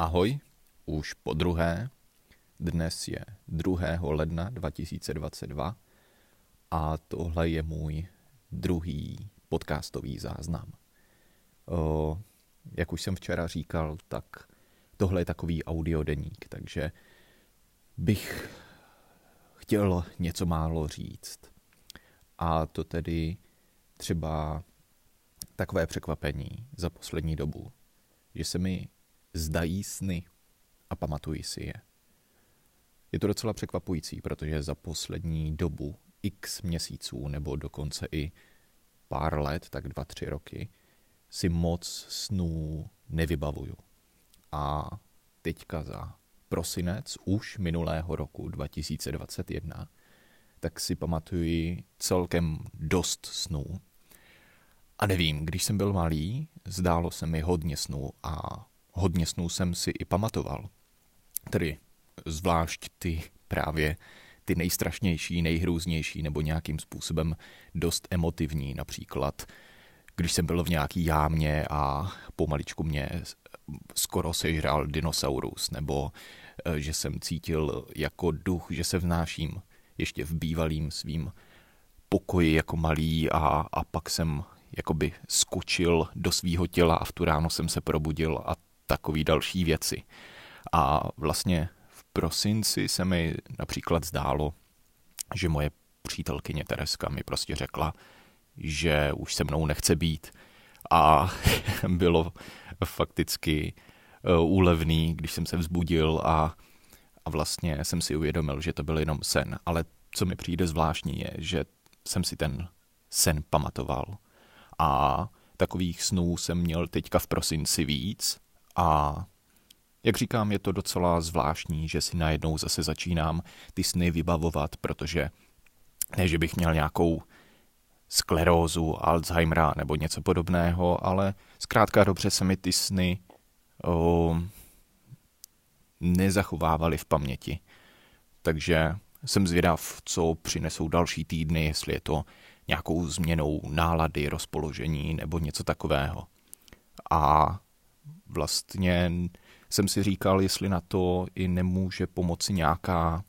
Ahoj, už po druhé. Dnes je 2. ledna 2022 a tohle je můj druhý podcastový záznam. O, jak už jsem včera říkal, tak tohle je takový audiodeník, takže bych chtěl něco málo říct. A to tedy třeba takové překvapení za poslední dobu, že se mi zdají sny a pamatuji si je. Je to docela překvapující, protože za poslední dobu x měsíců nebo dokonce i pár let, tak dva, tři roky, si moc snů nevybavuju. A teďka za prosinec už minulého roku 2021, tak si pamatuji celkem dost snů. A nevím, když jsem byl malý, zdálo se mi hodně snů a hodně snů jsem si i pamatoval. Tedy zvlášť ty právě ty nejstrašnější, nejhrůznější nebo nějakým způsobem dost emotivní. Například, když jsem byl v nějaký jámě a pomaličku mě skoro sežral dinosaurus, nebo eh, že jsem cítil jako duch, že se vnáším ještě v bývalým svým pokoji jako malý a, a pak jsem jakoby skočil do svýho těla a v tu ráno jsem se probudil a takové další věci. A vlastně v prosinci se mi například zdálo, že moje přítelkyně Tereska mi prostě řekla, že už se mnou nechce být a bylo fakticky eh, úlevný, když jsem se vzbudil a, a vlastně jsem si uvědomil, že to byl jenom sen. Ale co mi přijde zvláštní je, že jsem si ten sen pamatoval. A takových snů jsem měl teďka v prosinci víc a jak říkám, je to docela zvláštní, že si najednou zase začínám ty sny vybavovat, protože ne, že bych měl nějakou sklerózu, Alzheimera nebo něco podobného, ale zkrátka dobře se mi ty sny o, nezachovávaly v paměti. Takže jsem zvědav, co přinesou další týdny, jestli je to nějakou změnou nálady, rozpoložení nebo něco takového. A vlastně jsem si říkal, jestli na to i nemůže pomoci nějaká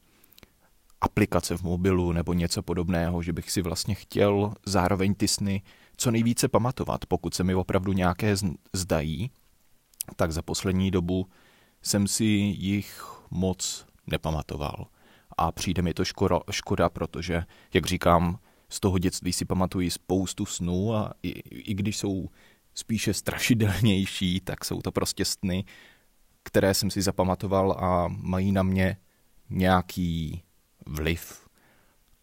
aplikace v mobilu nebo něco podobného, že bych si vlastně chtěl zároveň ty sny co nejvíce pamatovat. Pokud se mi opravdu nějaké zdají, tak za poslední dobu jsem si jich moc nepamatoval. A přijde mi to škoda, škoda protože, jak říkám, z toho dětství si pamatuji spoustu snů a i, i když jsou spíše strašidelnější, tak jsou to prostě sny, které jsem si zapamatoval a mají na mě nějaký vliv.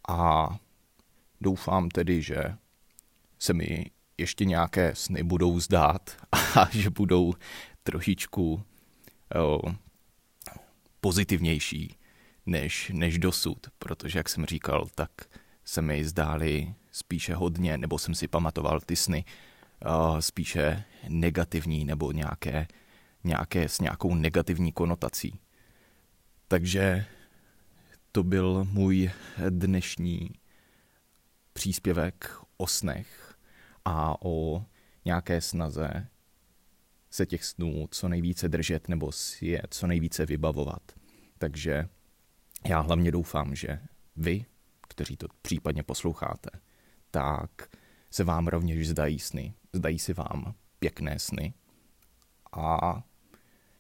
A doufám tedy, že se mi ještě nějaké sny budou zdát a že budou trošičku o, pozitivnější než, než dosud, protože, jak jsem říkal, tak se mi zdály spíše hodně, nebo jsem si pamatoval ty sny spíše negativní nebo nějaké, nějaké s nějakou negativní konotací. Takže to byl můj dnešní příspěvek o snech a o nějaké snaze se těch snů co nejvíce držet nebo si je co nejvíce vybavovat. Takže já hlavně doufám, že vy, kteří to případně posloucháte, tak se vám rovněž zdají sny. Zdají se vám pěkné sny a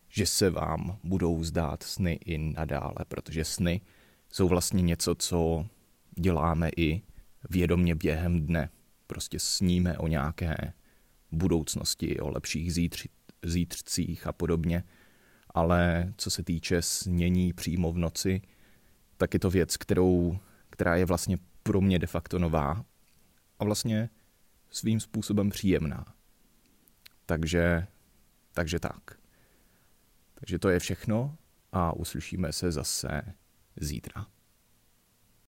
že se vám budou zdát sny i nadále, protože sny jsou vlastně něco, co děláme i vědomě během dne. Prostě sníme o nějaké budoucnosti, o lepších zítři, zítřcích a podobně. Ale co se týče snění přímo v noci, tak je to věc, kterou, která je vlastně pro mě de facto nová a vlastně svým způsobem příjemná. Takže, takže tak. Takže to je všechno a uslyšíme se zase zítra.